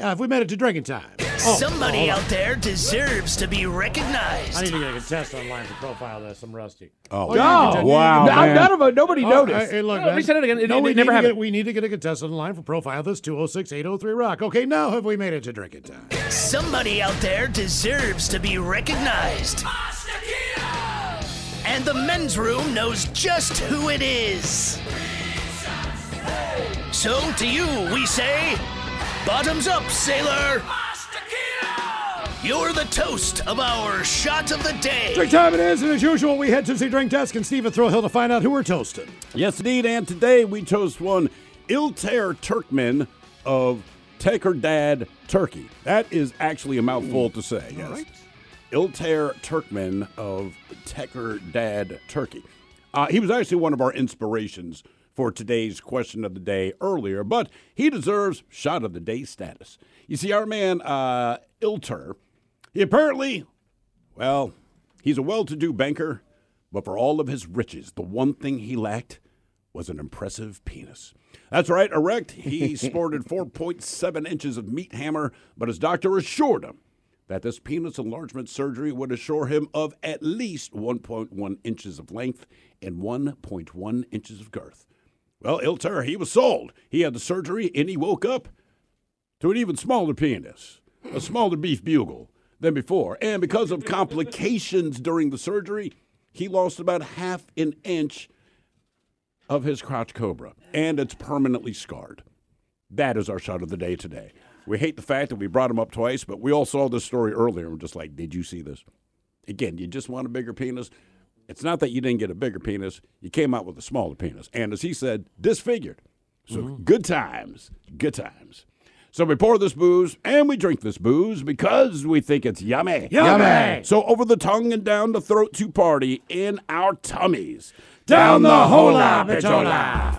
Uh, if we made it to drinking time. Oh, Somebody hold on. out there deserves to be recognized. I need to get a test online to profile this. I'm rusty. Oh, you No. Wow, No, man. none of it. Nobody Oh, noticed. Hey, hey, look, No, man. let me say it again. It, no, it we, never need to happened. get, we need to get a contestant online for profile this 206 803 Rock. Okay, now have we made it to drinking time? Somebody out there deserves to be recognized. And the men's room knows just who it is. So to you, we say, bottoms up, sailor. You're the toast of our shot of the day. Drink time it is, and as usual, we head to the drink desk and Steve at Thrill Hill to find out who we're toasting. Yes, indeed. And today we toast one Ilter Turkmen of Tekirdag, Turkey. That is actually a mouthful to say. Yes. Ilter Turkmen of Tekirdag, Turkey. Uh, he was actually one of our inspirations for today's question of the day earlier, but he deserves shot of the day status. You see, our man uh, Ilter, he apparently well, he's a well to do banker, but for all of his riches, the one thing he lacked was an impressive penis. That's right, erect. He sported 4.7 inches of meat hammer, but his doctor assured him that this penis enlargement surgery would assure him of at least 1.1 inches of length and 1.1 inches of girth. Well, Ilter, he was sold. He had the surgery and he woke up to an even smaller penis, a smaller beef bugle than before. And because of complications during the surgery, he lost about half an inch of his crotch cobra, and it's permanently scarred. That is our shot of the day today. We hate the fact that we brought him up twice, but we all saw this story earlier and we're just like, did you see this? Again, you just want a bigger penis. It's not that you didn't get a bigger penis, you came out with a smaller penis. And as he said, disfigured. So mm-hmm. good times, good times. So we pour this booze and we drink this booze because we think it's yummy. Yummy! So over the tongue and down the throat to party in our tummies. Down the hola, bitchola!